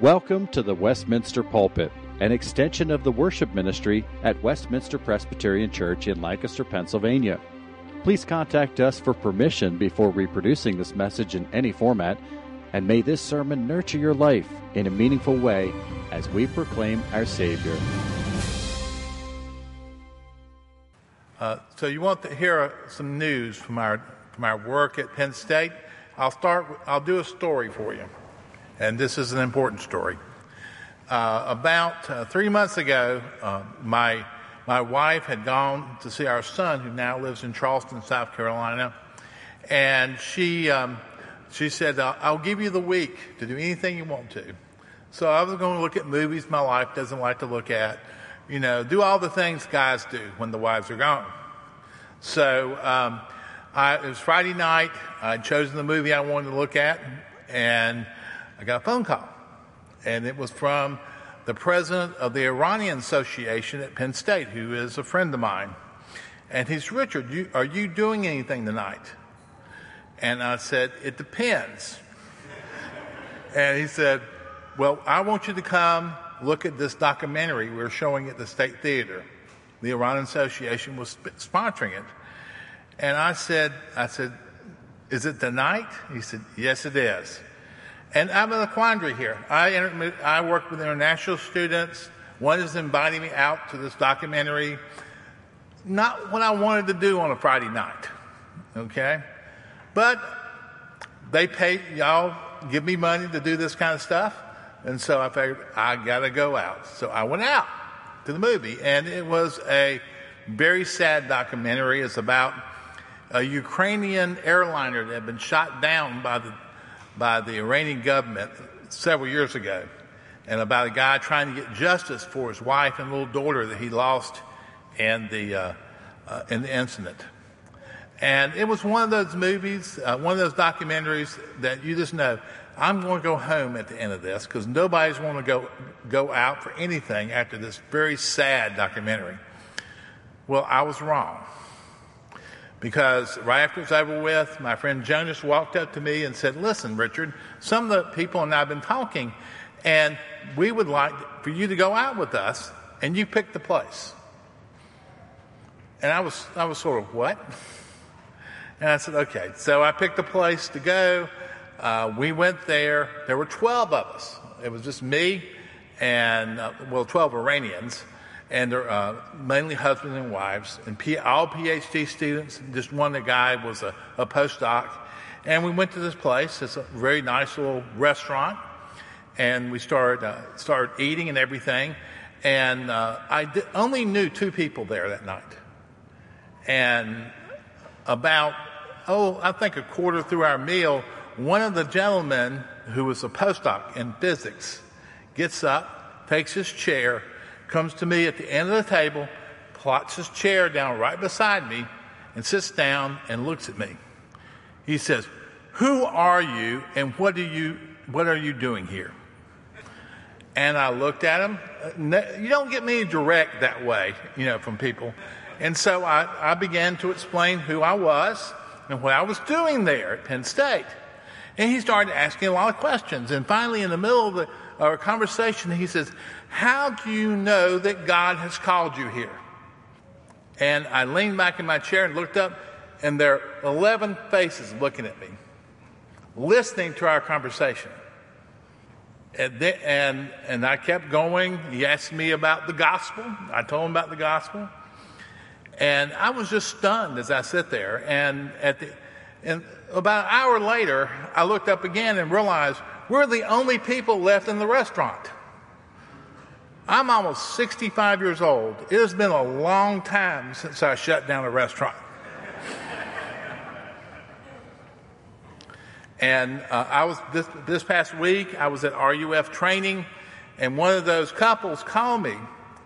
Welcome to the Westminster Pulpit, an extension of the worship ministry at Westminster Presbyterian Church in Lancaster, Pennsylvania. Please contact us for permission before reproducing this message in any format, and may this sermon nurture your life in a meaningful way as we proclaim our Savior. Uh, so you want to hear some news from our from our work at Penn State? I'll start. I'll do a story for you and this is an important story. Uh, about uh, three months ago, uh, my my wife had gone to see our son, who now lives in Charleston, South Carolina, and she um, she said, I'll, "I'll give you the week to do anything you want to." So I was going to look at movies my wife doesn't like to look at, you know, do all the things guys do when the wives are gone. So um, I, it was Friday night. I'd chosen the movie I wanted to look at, and I got a phone call, and it was from the president of the Iranian Association at Penn State, who is a friend of mine. And he's, Richard, you, are you doing anything tonight? And I said, It depends. and he said, Well, I want you to come look at this documentary we're showing at the State Theater. The Iranian Association was sponsoring it. And I said, I said, Is it tonight? He said, Yes, it is. And I'm in a quandary here. I, I work with international students. One is inviting me out to this documentary. Not what I wanted to do on a Friday night, okay? But they pay, y'all give me money to do this kind of stuff. And so I figured I gotta go out. So I went out to the movie and it was a very sad documentary. It's about a Ukrainian airliner that had been shot down by the by the Iranian government several years ago, and about a guy trying to get justice for his wife and little daughter that he lost in the uh, uh, in the incident. And it was one of those movies, uh, one of those documentaries that you just know. I'm going to go home at the end of this because nobody's going to go go out for anything after this very sad documentary. Well, I was wrong because right after it was over with, my friend Jonas walked up to me and said, Listen, Richard, some of the people and I have been talking, and we would like for you to go out with us, and you pick the place. And I was, I was sort of, What? And I said, Okay. So I picked a place to go. Uh, we went there. There were 12 of us. It was just me and, uh, well, 12 Iranians and they're uh, mainly husbands and wives, and P- all PhD students. Just one the guy was a, a, postdoc, and we went to this place. It's a very nice little restaurant, and we started uh, started eating and everything. And uh, only knew two people there that night, and about oh, I think a quarter through our meal, one of the gentlemen who was a postdoc in physics gets up, takes his chair comes to me at the end of the table, plots his chair down right beside me, and sits down and looks at me. He says, Who are you and what, do you, what are you doing here? And I looked at him. Uh, you don't get me direct that way, you know, from people. And so I, I began to explain who I was and what I was doing there at Penn State. And he started asking a lot of questions. And finally, in the middle of the, our conversation, he says, how do you know that God has called you here? And I leaned back in my chair and looked up, and there are 11 faces looking at me, listening to our conversation. And, then, and, and I kept going. He asked me about the gospel. I told him about the gospel. And I was just stunned as I sit there. And, at the, and about an hour later, I looked up again and realized we're the only people left in the restaurant. I'm almost 65 years old. It has been a long time since I shut down a restaurant. and uh, I was this, this past week, I was at RUF training, and one of those couples called me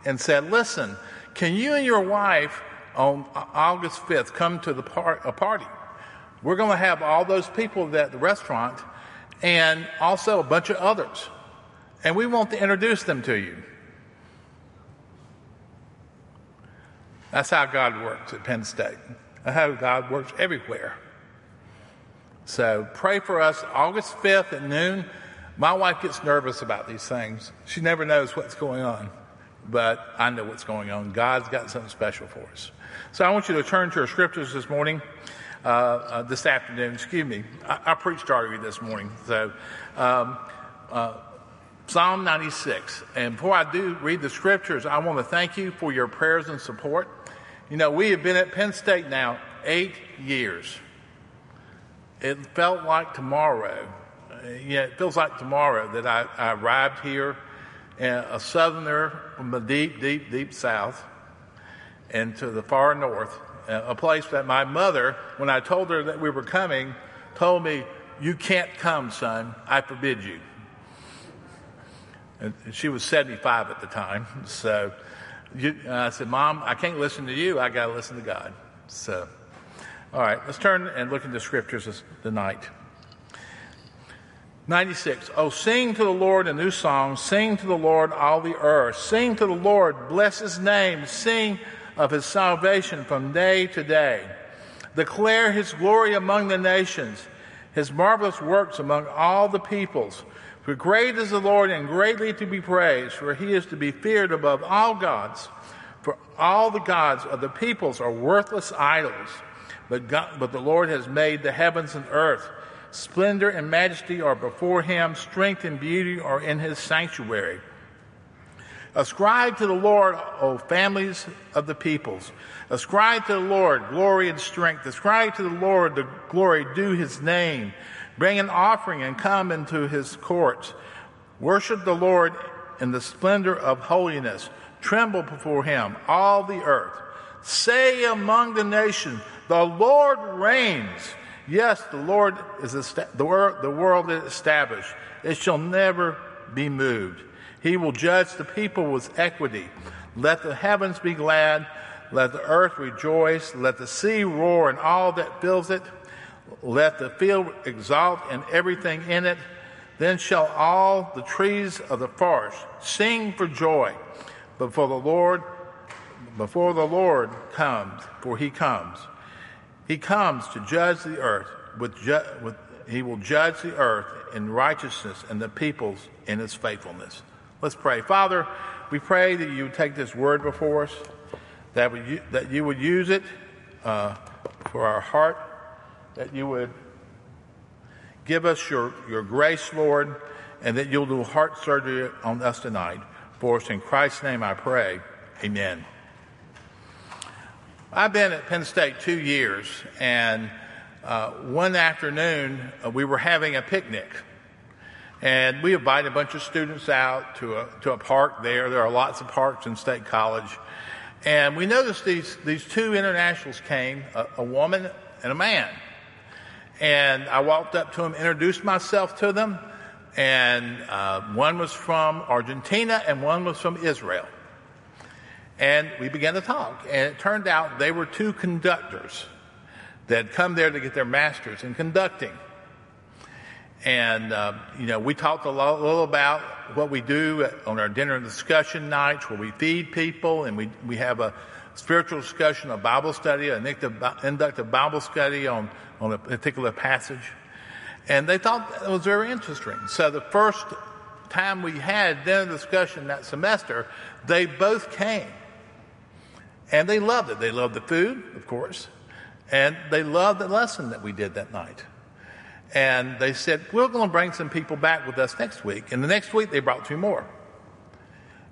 and said, Listen, can you and your wife on August 5th come to the par- a party? We're going to have all those people at the restaurant and also a bunch of others. And we want to introduce them to you. That's how God works at Penn State. That's how God works everywhere. So pray for us August 5th at noon. My wife gets nervous about these things. She never knows what's going on, but I know what's going on. God's got something special for us. So I want you to turn to our scriptures this morning, uh, uh, this afternoon, excuse me. I, I, preached already this morning. So, um, uh, Psalm 96. And before I do read the scriptures, I want to thank you for your prayers and support. You know, we have been at Penn State now eight years. It felt like tomorrow. Uh, yeah, it feels like tomorrow that I, I arrived here, uh, a southerner from the deep, deep, deep south, and to the far north, uh, a place that my mother, when I told her that we were coming, told me, You can't come, son. I forbid you. And she was 75 at the time. So you, uh, I said, Mom, I can't listen to you. I got to listen to God. So, all right, let's turn and look into scriptures tonight. 96. Oh, sing to the Lord a new song. Sing to the Lord all the earth. Sing to the Lord, bless his name. Sing of his salvation from day to day. Declare his glory among the nations, his marvelous works among all the peoples. For great is the Lord and greatly to be praised, for he is to be feared above all gods. For all the gods of the peoples are worthless idols, but, God, but the Lord has made the heavens and earth. Splendor and majesty are before him, strength and beauty are in his sanctuary. Ascribe to the Lord, O families of the peoples. Ascribe to the Lord glory and strength. Ascribe to the Lord the glory due his name. Bring an offering and come into his courts. Worship the Lord in the splendor of holiness. Tremble before him, all the earth. Say among the nations, the Lord reigns. Yes, the Lord is the, world, the world is established. It shall never be moved. He will judge the people with equity. Let the heavens be glad. Let the earth rejoice. Let the sea roar and all that fills it. Let the field exalt and everything in it. Then shall all the trees of the forest sing for joy before the Lord, before the Lord comes, for he comes. He comes to judge the earth with, ju- with he will judge the earth in righteousness and the peoples in his faithfulness. Let's pray. Father, we pray that you would take this word before us, that, we, that you would use it uh, for our heart, that you would give us your, your grace, Lord, and that you'll do heart surgery on us tonight. For us in Christ's name I pray. Amen. I've been at Penn State two years, and uh, one afternoon uh, we were having a picnic. And we invited a bunch of students out to a, to a park there. There are lots of parks in State College. And we noticed these, these two internationals came, a, a woman and a man. And I walked up to them, introduced myself to them, and uh, one was from Argentina and one was from Israel. And we began to talk, and it turned out they were two conductors that had come there to get their masters in conducting. And, uh, you know, we talked a little about what we do on our dinner and discussion nights where we feed people and we, we have a spiritual discussion, a Bible study, an inductive Bible study on, on a particular passage. And they thought it was very interesting. So the first time we had dinner discussion that semester, they both came. And they loved it. They loved the food, of course, and they loved the lesson that we did that night. And they said, We're going to bring some people back with us next week. And the next week, they brought two more.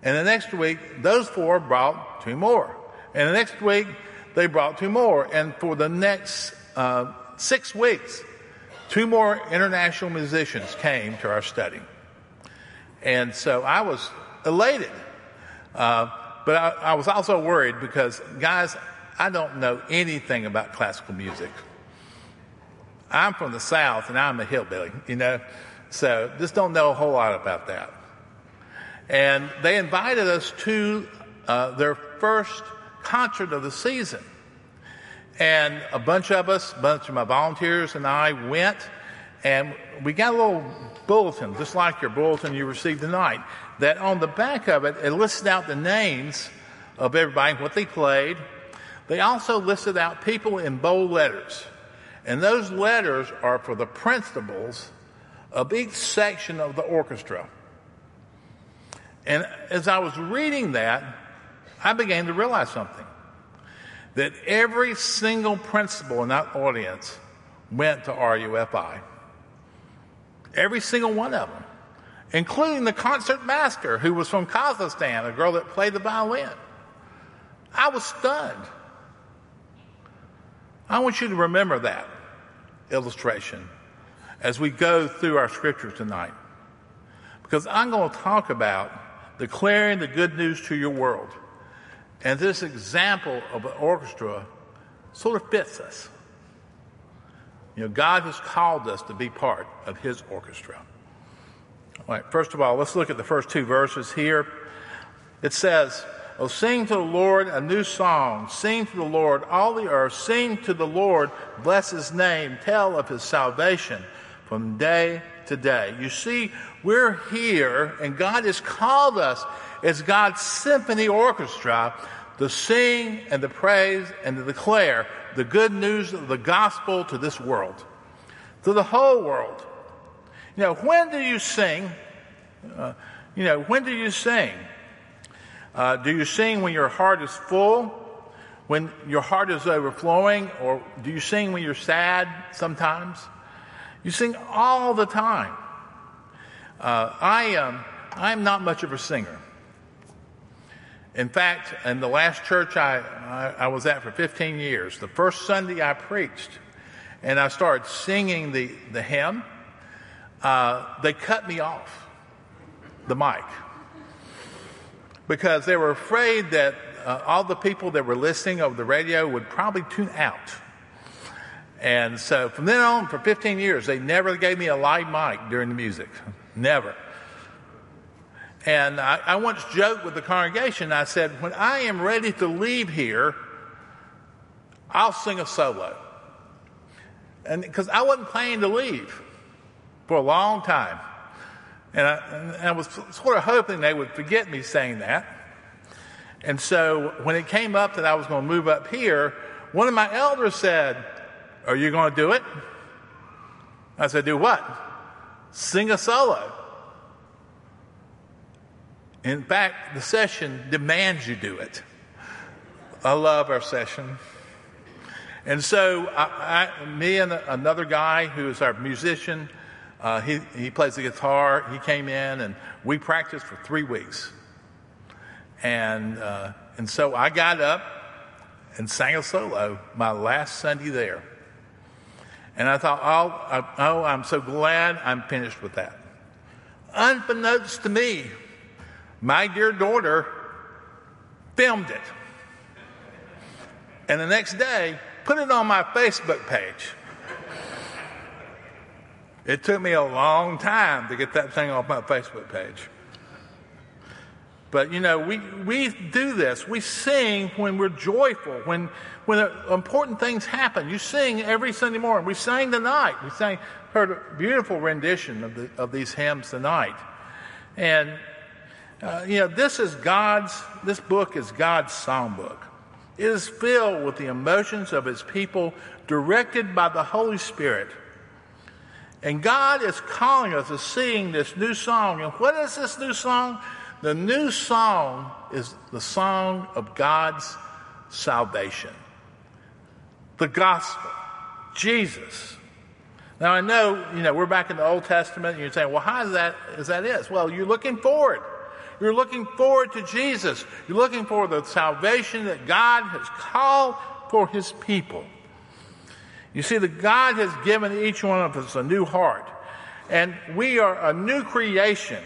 And the next week, those four brought two more. And the next week, they brought two more. And for the next uh, six weeks, two more international musicians came to our study. And so I was elated. Uh, but I, I was also worried because, guys, I don't know anything about classical music. I'm from the South and I'm a hillbilly, you know, so just don't know a whole lot about that. And they invited us to uh, their first concert of the season. And a bunch of us, a bunch of my volunteers and I went, and we got a little bulletin, just like your bulletin you received tonight, that on the back of it, it listed out the names of everybody, what they played. They also listed out people in bold letters. And those letters are for the principals of each section of the orchestra. And as I was reading that, I began to realize something that every single principal in that audience went to RUFI. Every single one of them, including the concert master who was from Kazakhstan, a girl that played the violin. I was stunned. I want you to remember that illustration as we go through our scriptures tonight. Because I'm going to talk about declaring the good news to your world. And this example of an orchestra sort of fits us. You know, God has called us to be part of His orchestra. All right, first of all, let's look at the first two verses here. It says, Oh, sing to the Lord a new song. Sing to the Lord all the earth. Sing to the Lord, bless His name. Tell of His salvation from day to day. You see, we're here, and God has called us as God's symphony orchestra to sing and to praise and to declare the good news of the gospel to this world, to the whole world. You know, when do you sing? Uh, you know, when do you sing? Uh, do you sing when your heart is full, when your heart is overflowing, or do you sing when you're sad sometimes? You sing all the time. Uh, I am. Um, I'm not much of a singer. In fact, in the last church I, I, I, was at for 15 years, the first Sunday I preached and I started singing the, the hymn, uh, they cut me off the mic because they were afraid that uh, all the people that were listening over the radio would probably tune out. And so from then on, for 15 years, they never gave me a live mic during the music. Never. And I, I once joked with the congregation, I said, when I am ready to leave here, I'll sing a solo. And because I wasn't planning to leave for a long time. And I, and I was sort of hoping they would forget me saying that. And so when it came up that I was going to move up here, one of my elders said, Are you going to do it? I said, Do what? Sing a solo. In fact, the session demands you do it. I love our session. And so, I, I, me and another guy who is our musician, uh, he, he plays the guitar. He came in and we practiced for three weeks. And, uh, and so I got up and sang a solo my last Sunday there. And I thought, oh, oh, I'm so glad I'm finished with that. Unbeknownst to me, my dear daughter filmed it. And the next day, put it on my Facebook page. It took me a long time to get that thing off my Facebook page. But you know, we, we do this. We sing when we're joyful, when, when important things happen. You sing every Sunday morning. We sang tonight. We sang, heard a beautiful rendition of, the, of these hymns tonight. And uh, you know, this is God's, this book is God's songbook. It is filled with the emotions of his people directed by the Holy Spirit. And God is calling us to sing this new song. And what is this new song? The new song is the song of God's salvation. The gospel. Jesus. Now I know, you know, we're back in the Old Testament and you're saying, well, how is that, is that is? Well, you're looking forward. You're looking forward to Jesus. You're looking for the salvation that God has called for his people. You see, that God has given each one of us a new heart, and we are a new creation.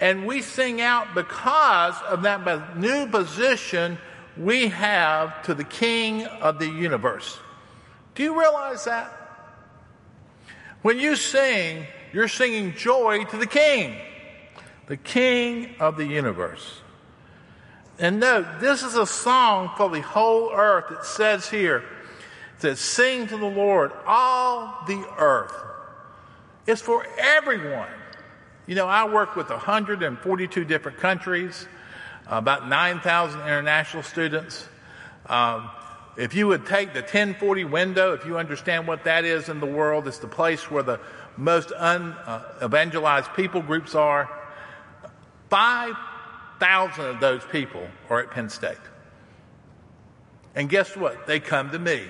And we sing out because of that new position we have to the King of the universe. Do you realize that? When you sing, you're singing joy to the King the King of the universe. And note, this is a song for the whole earth. It says here, it says, Sing to the Lord, all the earth. It's for everyone. You know, I work with 142 different countries, about 9,000 international students. Um, if you would take the 1040 window, if you understand what that is in the world, it's the place where the most unevangelized people groups are. 5,000 of those people are at Penn State. And guess what? They come to me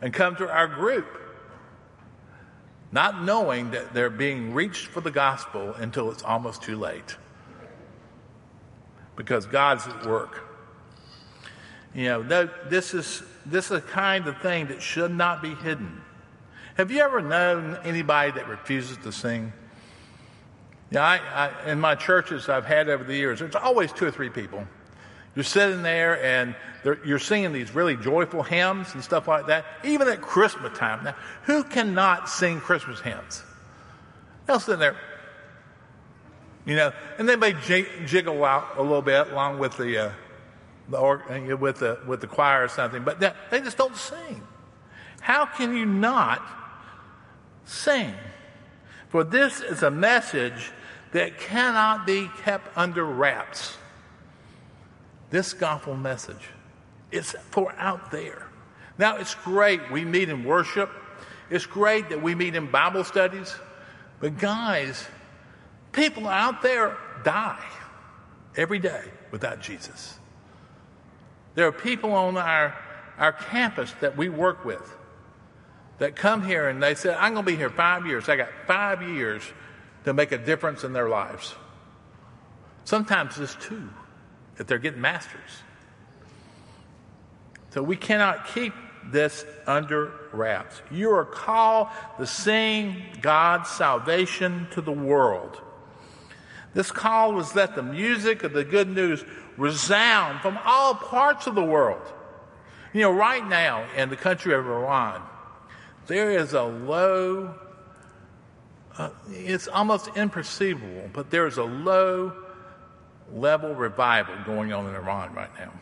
and come to our group, not knowing that they're being reached for the gospel until it's almost too late. Because God's at work. You know, this is this is a kind of thing that should not be hidden. Have you ever known anybody that refuses to sing? Yeah, I, in my churches I've had over the years, there's always two or three people. You're sitting there and you're singing these really joyful hymns and stuff like that, even at Christmas time. Now, who cannot sing Christmas hymns? They'll sit there, you know, and they may jiggle out a little bit along with the uh, the organ, with the with the choir or something, but they just don't sing. How can you not sing? For this is a message that cannot be kept under wraps. This gospel message is for out there. Now it's great we meet in worship. It's great that we meet in Bible studies. But guys, people out there die every day without Jesus. There are people on our, our campus that we work with that come here and they say, I'm going to be here five years. I got five years to make a difference in their lives. Sometimes it's two if they're getting masters. So we cannot keep this under wraps. You are called to sing God's salvation to the world. This call was let the music of the good news resound from all parts of the world. You know, right now in the country of Iran, there is a low, uh, it's almost imperceivable, but there is a low level revival going on in Iran right now.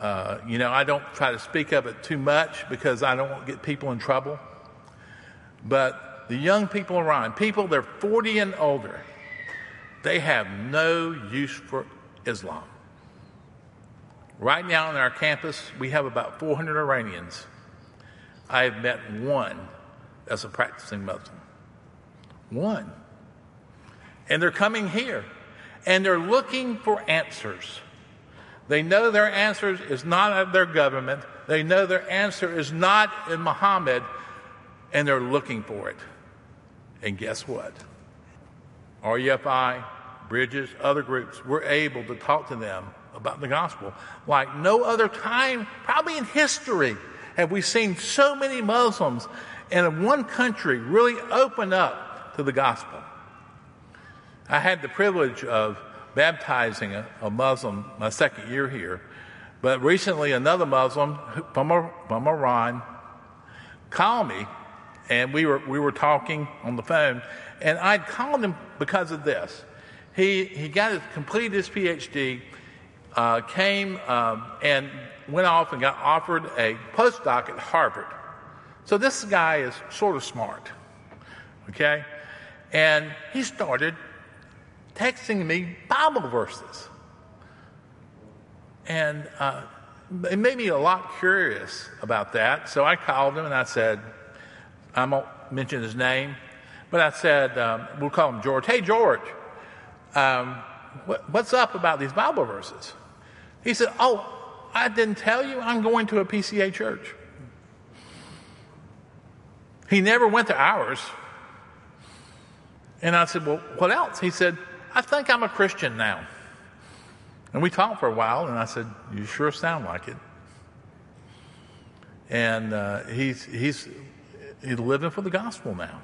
Uh, you know, I don't try to speak of it too much because I don't want to get people in trouble. But the young people in Iran, people they're 40 and older, they have no use for Islam. Right now on our campus, we have about 400 Iranians. I have met one as a practicing Muslim. One. And they're coming here and they're looking for answers. They know their answer is not of their government. They know their answer is not in Muhammad, and they're looking for it. And guess what? RUFI, Bridges, other groups, we're able to talk to them about the gospel. Like no other time, probably in history, have we seen so many Muslims in one country really open up to the gospel. I had the privilege of baptizing a, a Muslim my second year here, but recently another Muslim from, from Iran called me, and we were, we were talking on the phone, and I'd called him because of this. He, he got his, completed his PhD, uh, came um, and went off and got offered a postdoc at Harvard. So this guy is sort of smart, okay? And he started texting me Bible verses. And uh, it made me a lot curious about that. So I called him and I said, I won't mention his name, but I said, um, we'll call him George. Hey, George, um, what, what's up about these Bible verses? He said, Oh, I didn't tell you I'm going to a PCA church. He never went to ours. And I said, Well, what else? He said, I think I'm a Christian now. And we talked for a while, and I said, You sure sound like it. And uh, he's, he's, he's living for the gospel now.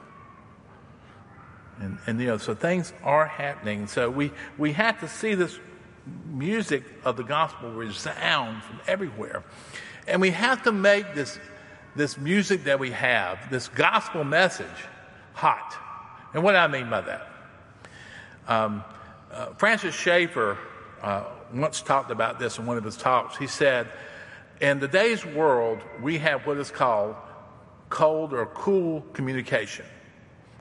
And, and, you know, so things are happening. So we, we have to see this music of the gospel resound from everywhere. And we have to make this, this music that we have, this gospel message, hot. And what do I mean by that? Um, uh, Francis Schaeffer uh, once talked about this in one of his talks. He said, In today's world, we have what is called cold or cool communication.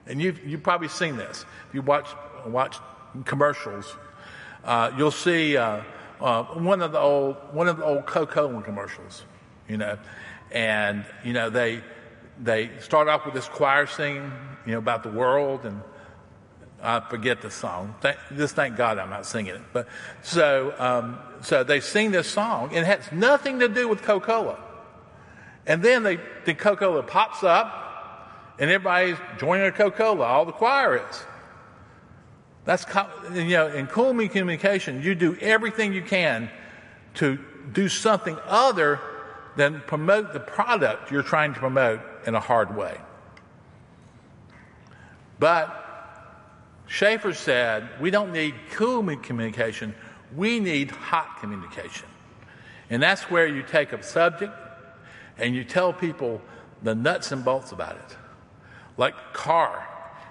And you've, you've probably seen this. If you watch, watch commercials, uh, you'll see uh, uh, one of the old one of the old Coca-Cola commercials, you know, and you know they they start off with this choir singing, you know, about the world, and I forget the song. Thank, just thank God I'm not singing it. But so um, so they sing this song, and it has nothing to do with Coca-Cola. And then they, the Coca-Cola pops up, and everybody's joining a Coca-Cola. All the choir is. That's you know, in cool me communication, you do everything you can to do something other than promote the product you're trying to promote in a hard way. But Schaeffer said, we don't need cool communication, we need hot communication. And that's where you take a subject and you tell people the nuts and bolts about it. Like car.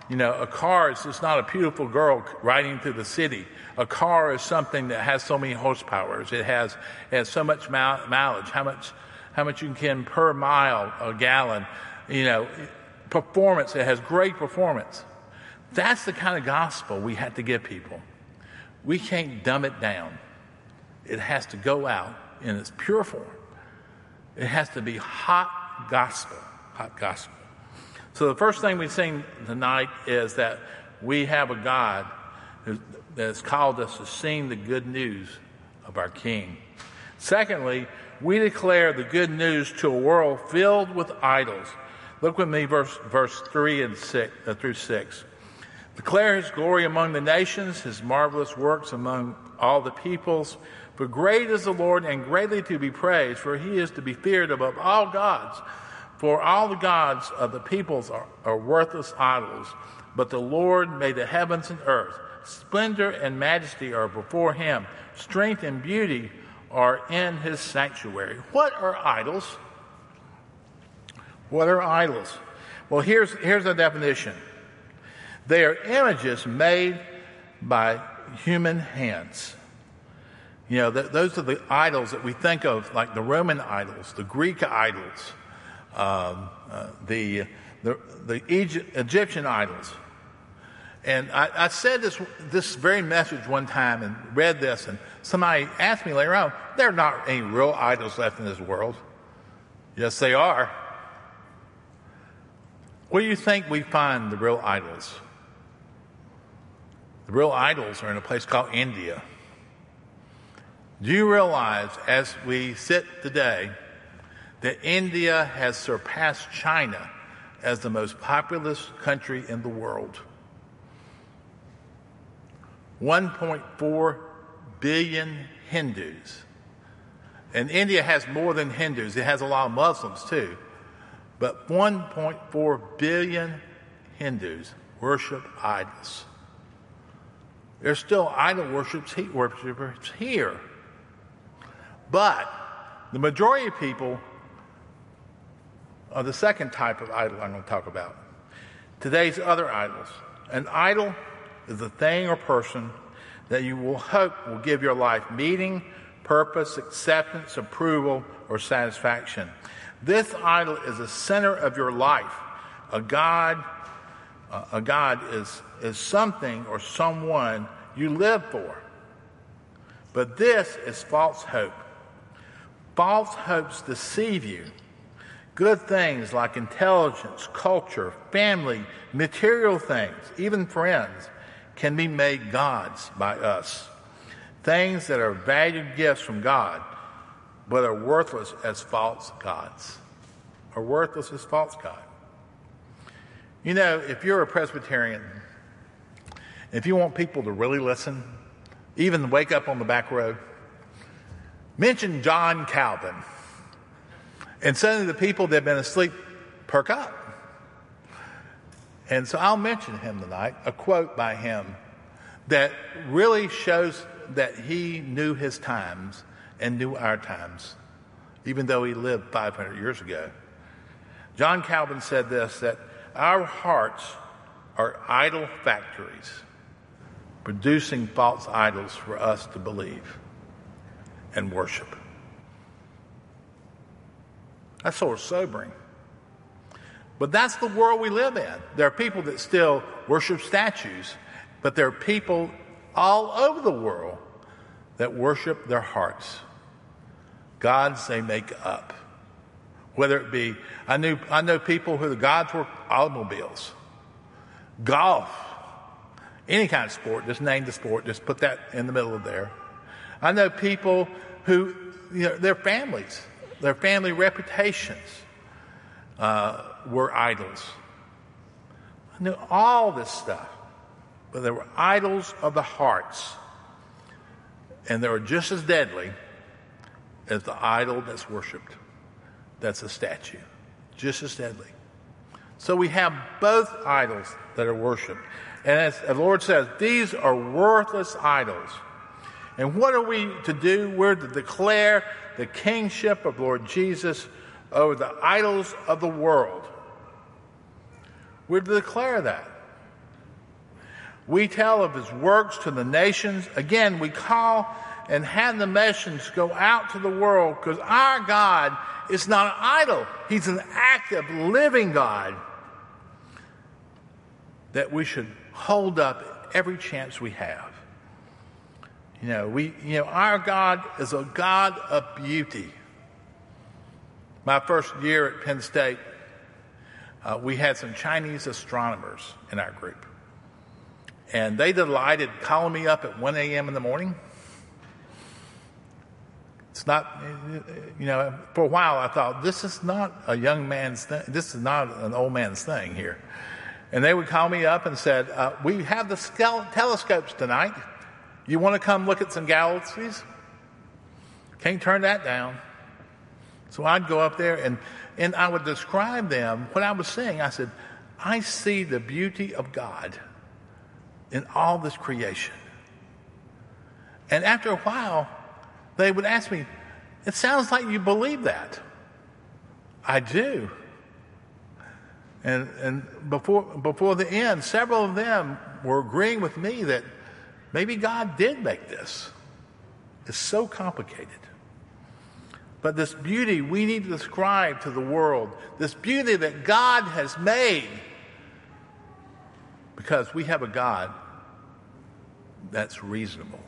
You know, a car is just not a beautiful girl riding through the city. A car is something that has so many horsepower. It has, it has so much mileage, how much, how much you can per mile, a gallon. You know, performance, it has great performance. That's the kind of gospel we have to give people. We can't dumb it down. It has to go out in its pure form. It has to be hot gospel, hot gospel. So the first thing we sing tonight is that we have a God that has called us to sing the good news of our King. Secondly, we declare the good news to a world filled with idols. Look with me, verse, verse 3 and 6, uh, through 6. Declare his glory among the nations, his marvelous works among all the peoples. For great is the Lord and greatly to be praised, for he is to be feared above all gods. For all the gods of the peoples are, are worthless idols, but the Lord made the heavens and earth. Splendor and majesty are before him, strength and beauty are in his sanctuary. What are idols? What are idols? Well, here's, here's a definition they are images made by human hands. You know, th- those are the idols that we think of, like the Roman idols, the Greek idols, um, uh, the, the, the Egypt, Egyptian idols. And I, I, said this, this very message one time and read this, and somebody asked me later on, there are not any real idols left in this world. Yes, they are. Where do you think we find the real idols? The real idols are in a place called India. Do you realize as we sit today that India has surpassed China as the most populous country in the world? 1.4 billion Hindus. And India has more than Hindus, it has a lot of Muslims too. But 1.4 billion Hindus worship idols. There's still idol worshippers here. But the majority of people are the second type of idol I'm going to talk about. Today's other idols. An idol is a thing or person that you will hope will give your life meaning, purpose, acceptance, approval, or satisfaction. This idol is the center of your life. A God, uh, a God is, is something or someone you live for. But this is false hope. False hopes deceive you. Good things like intelligence, culture, family, material things, even friends, can be made gods by us. Things that are valued gifts from God, but are worthless as false gods. Are worthless as false God. You know, if you're a Presbyterian, if you want people to really listen, even wake up on the back row, mention John Calvin. And suddenly the people that have been asleep perk up. And so I'll mention him tonight, a quote by him that really shows that he knew his times and knew our times, even though he lived 500 years ago. John Calvin said this that our hearts are idol factories, producing false idols for us to believe and worship. That's sort of sobering. But that's the world we live in. There are people that still worship statues, but there are people all over the world that worship their hearts, gods they make up. Whether it be, I knew, I know people who the gods were automobiles, golf, any kind of sport, just name the sport, just put that in the middle of there. I know people who, you know, their families, their family reputations uh, were idols. I knew all this stuff, but they were idols of the hearts. And they were just as deadly as the idol that's worshiped. That's a statue. Just as deadly. So we have both idols that are worshiped. And as the Lord says, these are worthless idols. And what are we to do? We're to declare the kingship of Lord Jesus over the idols of the world. We're to declare that. We tell of his works to the nations. Again, we call and have the message go out to the world because our God is not an idol. He's an active, living God that we should hold up every chance we have. You know, we, you know, our God is a God of beauty. My first year at Penn State, uh, we had some Chinese astronomers in our group. And they delighted calling me up at 1 a.m. in the morning. It's not, you know, for a while I thought, this is not a young man's thing. This is not an old man's thing here. And they would call me up and said, uh, we have the telescopes tonight. You want to come look at some galaxies? Can't turn that down. So I'd go up there and, and I would describe them what I was seeing. I said, I see the beauty of God in all this creation. And after a while, they would ask me, It sounds like you believe that. I do. And, and before, before the end, several of them were agreeing with me that maybe God did make this. It's so complicated. But this beauty we need to describe to the world, this beauty that God has made, because we have a God that's reasonable.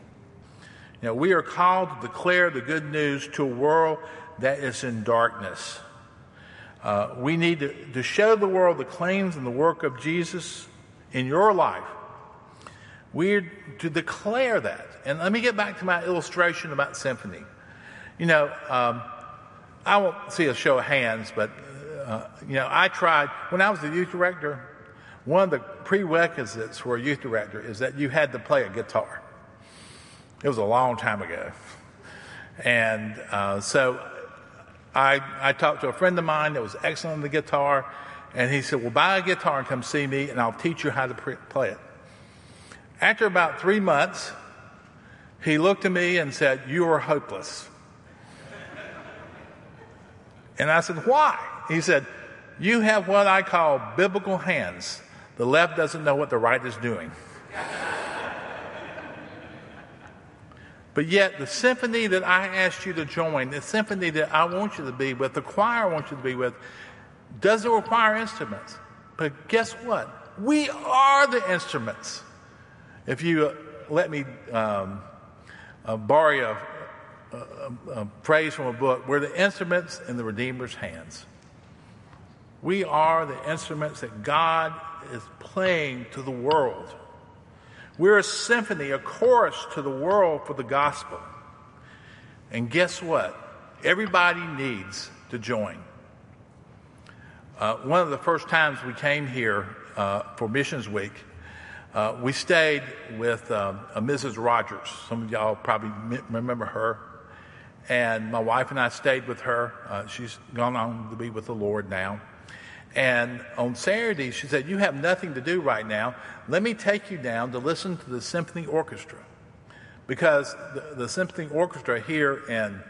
Know, we are called to declare the good news to a world that is in darkness. Uh, we need to, to show the world the claims and the work of Jesus in your life. We're to declare that. And let me get back to my illustration about symphony. You know, um, I won't see a show of hands, but, uh, you know, I tried, when I was the youth director, one of the prerequisites for a youth director is that you had to play a guitar. It was a long time ago. And uh, so I, I talked to a friend of mine that was excellent on the guitar, and he said, Well, buy a guitar and come see me, and I'll teach you how to pre- play it. After about three months, he looked at me and said, You are hopeless. and I said, Why? He said, You have what I call biblical hands. The left doesn't know what the right is doing. But yet, the symphony that I asked you to join, the symphony that I want you to be with, the choir I want you to be with, doesn't require instruments. But guess what? We are the instruments. If you uh, let me um, uh, borrow a, a, a phrase from a book, we're the instruments in the Redeemer's hands. We are the instruments that God is playing to the world. We're a symphony, a chorus to the world for the gospel. And guess what? Everybody needs to join. Uh, one of the first times we came here uh, for Missions Week, uh, we stayed with a Mrs. Rogers. Some of y'all probably remember her. And my wife and I stayed with her. Uh, she's gone on to be with the Lord now. And on Saturday, she said, You have nothing to do right now. Let me take you down to listen to the symphony orchestra. Because the, the symphony orchestra here in,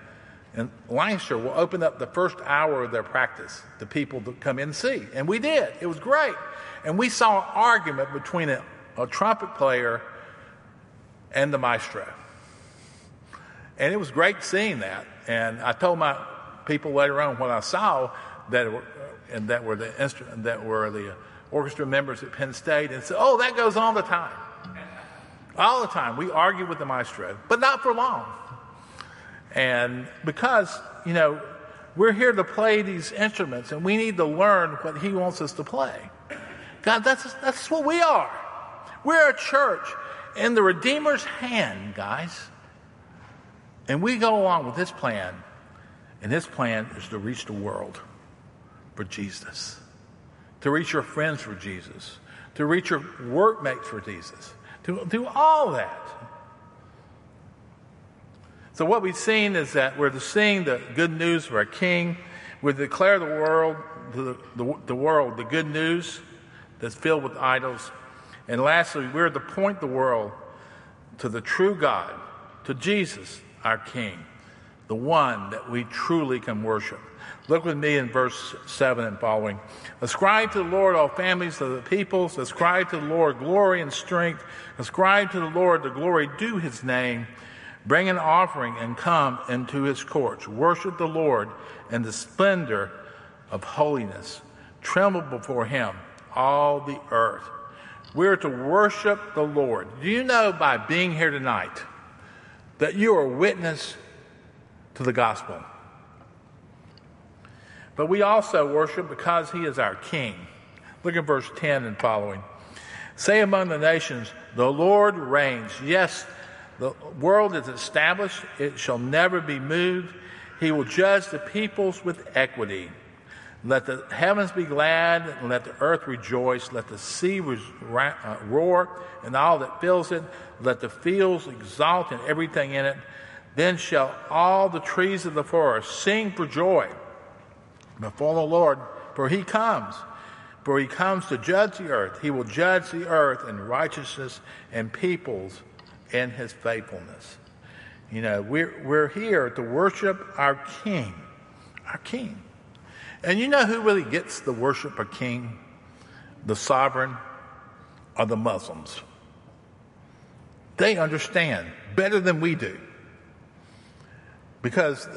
in Lancaster will open up the first hour of their practice to people to come in and see. And we did. It was great. And we saw an argument between a, a trumpet player and the maestro. And it was great seeing that. And I told my people later on what I saw that and that were the that were the orchestra members at Penn State, and said, "Oh, that goes all the time." All the time. We argue with the maestro, but not for long. And because, you know, we're here to play these instruments and we need to learn what he wants us to play. God, that's, that's what we are. We're a church in the Redeemer's hand, guys. And we go along with his plan. And his plan is to reach the world for Jesus, to reach your friends for Jesus, to reach your workmates for Jesus, to do all that. So, what we've seen is that we're to sing the good news of our King. We declare the world, the, the, the world, the good news that's filled with idols. And lastly, we're to point the world to the true God, to Jesus, our King, the one that we truly can worship. Look with me in verse 7 and following. Ascribe to the Lord all families of the peoples. Ascribe to the Lord glory and strength. Ascribe to the Lord the glory due his name. Bring an offering and come into his courts. Worship the Lord in the splendor of holiness. Tremble before him, all the earth. We're to worship the Lord. Do you know by being here tonight that you are witness to the gospel? But we also worship because he is our king. Look at verse 10 and following. Say among the nations, the Lord reigns. Yes, the world is established, it shall never be moved. He will judge the peoples with equity. Let the heavens be glad, and let the earth rejoice. Let the sea uh, roar, and all that fills it. Let the fields exult, and everything in it. Then shall all the trees of the forest sing for joy before the Lord, for he comes. For he comes to judge the earth. He will judge the earth in righteousness and peoples in his faithfulness. You know, we're, we're here to worship our King, our King. And you know who really gets the worship of King? The sovereign are the Muslims. They understand better than we do. Because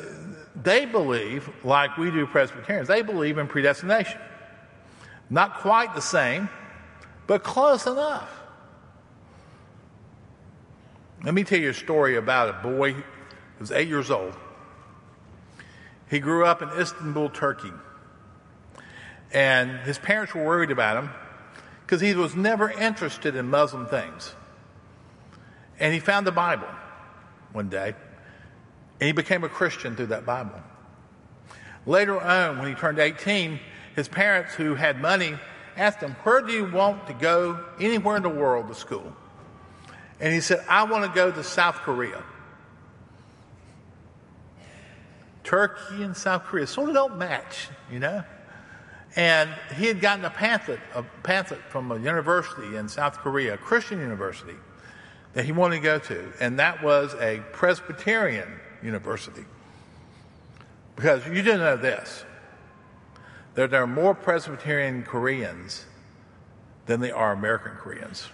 they believe, like we do Presbyterians, they believe in predestination. Not quite the same, but close enough. Let me tell you a story about a boy who was eight years old. He grew up in Istanbul, Turkey. And his parents were worried about him because he was never interested in Muslim things. And he found the Bible one day, and he became a Christian through that Bible. Later on, when he turned 18, his parents, who had money, asked him, Where do you want to go anywhere in the world to school? And he said, I want to go to South Korea. Turkey and South Korea sort of don't match, you know? And he had gotten a pamphlet, a pamphlet from a university in South Korea, a Christian university, that he wanted to go to. And that was a Presbyterian university. Because you didn't know this that there are more Presbyterian Koreans than there are American Koreans.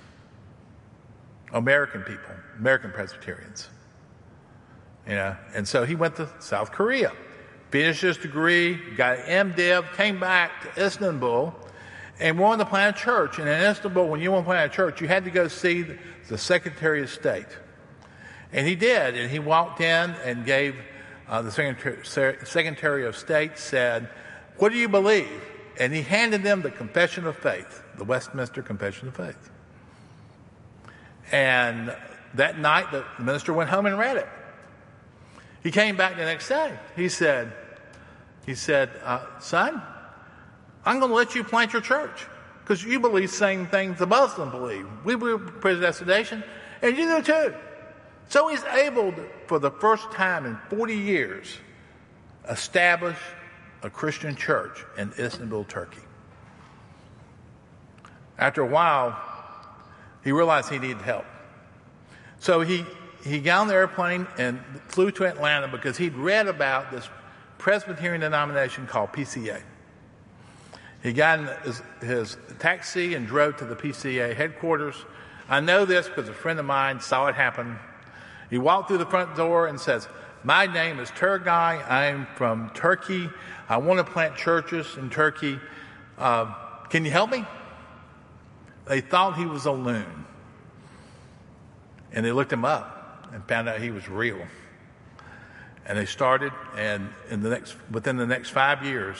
American people, American Presbyterians. You know, and so he went to South Korea, finished his degree, got an MDiv, came back to Istanbul, and wanted to plant a church. And in Istanbul, when you want to plant a church, you had to go see the Secretary of State. And he did, and he walked in and gave uh, the Secretary, of State said, "What do you believe?" And he handed them the Confession of Faith, the Westminster Confession of Faith. And that night, the minister went home and read it. He came back the next day. He said, he said, uh, son, I'm going to let you plant your church because you believe the same things the Muslims believe. We believe predestination, and you do too. So he's able, to, for the first time in 40 years, establish a Christian church in Istanbul, Turkey. After a while, he realized he needed help. So he, he got on the airplane and flew to Atlanta because he'd read about this Presbyterian denomination called PCA. He got in his, his taxi and drove to the PCA headquarters. I know this because a friend of mine saw it happen. He walked through the front door and says, My name is Turgay. I'm from Turkey. I want to plant churches in Turkey. Uh, can you help me? They thought he was a loon. And they looked him up and found out he was real. And they started, and in the next, within the next five years,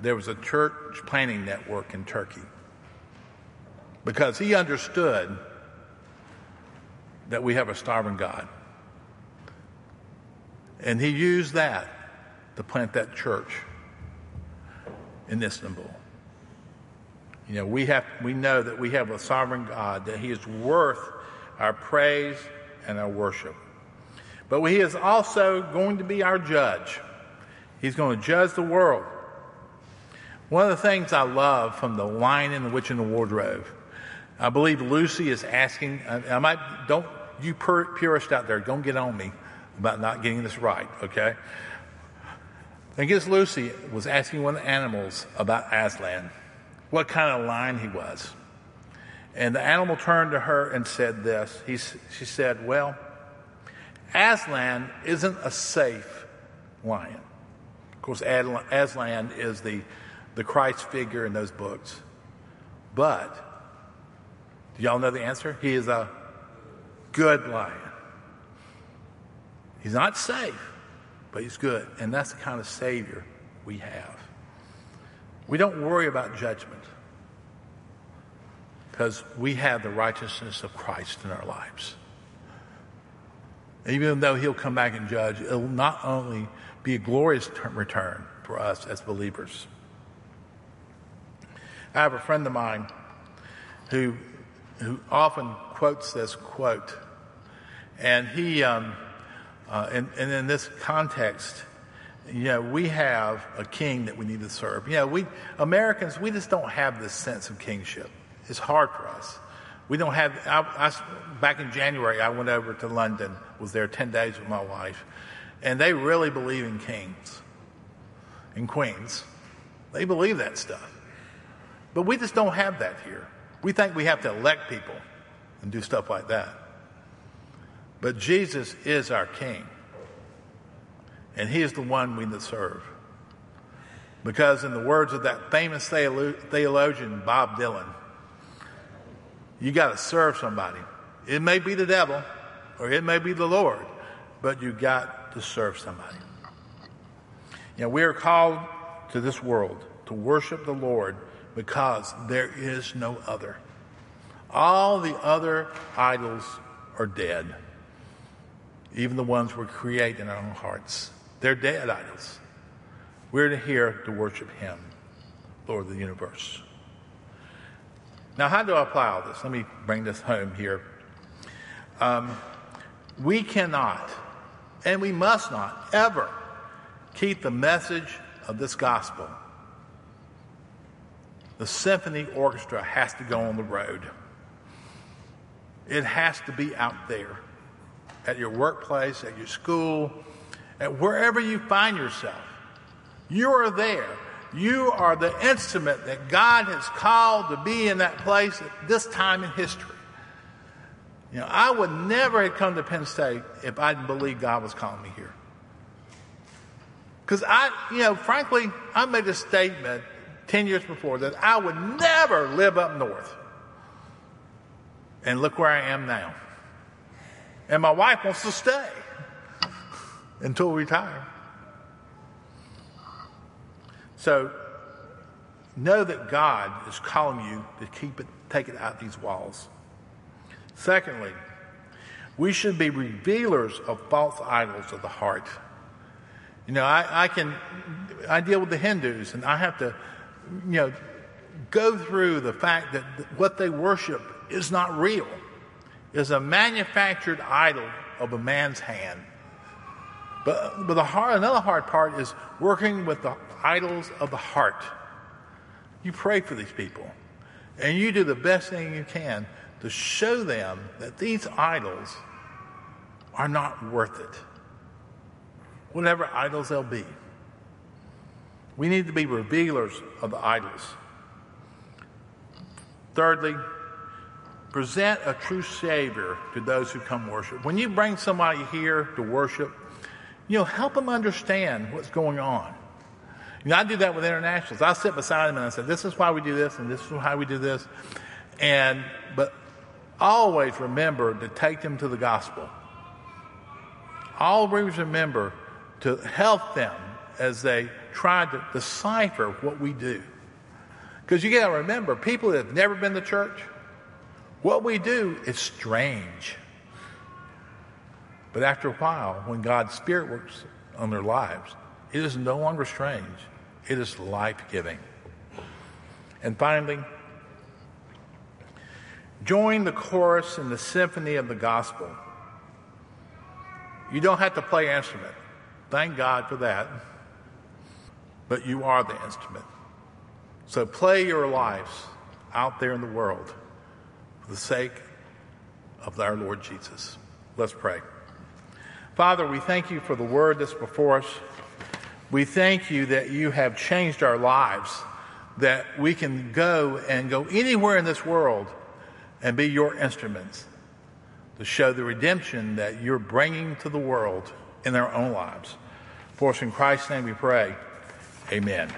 there was a church planting network in Turkey. Because he understood that we have a starving God. And he used that to plant that church in Istanbul. You know, we have we know that we have a sovereign God, that He is worth our praise and our worship. But He is also going to be our judge. He's going to judge the world. One of the things I love from the Lion and the Witch in the Wardrobe, I believe Lucy is asking. I might don't you purist out there, don't get on me about not getting this right, okay? I guess Lucy was asking one of the animals about Aslan, what kind of lion he was. And the animal turned to her and said this. He, she said, Well, Aslan isn't a safe lion. Of course, Aslan is the, the Christ figure in those books. But, do y'all know the answer? He is a good lion. He's not safe, but he's good. And that's the kind of Savior we have. We don't worry about judgment because we have the righteousness of Christ in our lives. Even though he'll come back and judge, it'll not only be a glorious return for us as believers. I have a friend of mine who, who often quotes this quote, and he, um, uh, and, and in this context, you know, we have a king that we need to serve. You know, we Americans, we just don't have this sense of kingship. It's hard for us. We don't have. I, I, back in January, I went over to London. Was there ten days with my wife, and they really believe in kings and queens. They believe that stuff, but we just don't have that here. We think we have to elect people and do stuff like that. But Jesus is our King. And He is the one we must serve. Because, in the words of that famous theologian, Bob Dylan, you got to serve somebody. It may be the devil or it may be the Lord, but you got to serve somebody. You know, we are called to this world to worship the Lord because there is no other. All the other idols are dead even the ones we create in our own hearts. They're dead idols. We're here to worship Him, Lord of the universe. Now, how do I apply all this? Let me bring this home here. Um, we cannot, and we must not, ever keep the message of this gospel. The symphony orchestra has to go on the road. It has to be out there at your workplace, at your school, at wherever you find yourself. You are there. You are the instrument that God has called to be in that place at this time in history. You know, I would never have come to Penn State if I didn't believe God was calling me here. Because I, you know, frankly, I made a statement 10 years before that I would never live up north. And look where I am now. And my wife wants to stay until we retire. So know that God is calling you to keep it, take it out these walls. Secondly, we should be revealers of false idols of the heart. You know, I, I can, I deal with the Hindus and I have to, you know, go through the fact that what they worship is not real is a manufactured idol of a man's hand. But, but the hard, another hard part is working with the idols of the heart. You pray for these people, and you do the best thing you can to show them that these idols are not worth it. Whatever idols they'll be. We need to be revealers of the idols. Thirdly, present a true Savior to those who come worship. When you bring somebody here to worship, you know, help them understand what's going on. You know, I do that with internationals. I sit beside them and I say, this is why we do this and this is how we do this. And, but always remember to take them to the gospel. Always remember to help them as they try to decipher what we do. Because you got to remember, people that have never been to church, what we do is strange. But after a while, when God's Spirit works on their lives, it is no longer strange, it is life giving. And finally, join the chorus in the symphony of the gospel. You don't have to play instrument. Thank God for that. But you are the instrument. So play your lives out there in the world the sake of our Lord Jesus. Let's pray. Father, we thank you for the word that's before us. We thank you that you have changed our lives, that we can go and go anywhere in this world and be your instruments to show the redemption that you're bringing to the world in our own lives. For us in Christ's name we pray. Amen.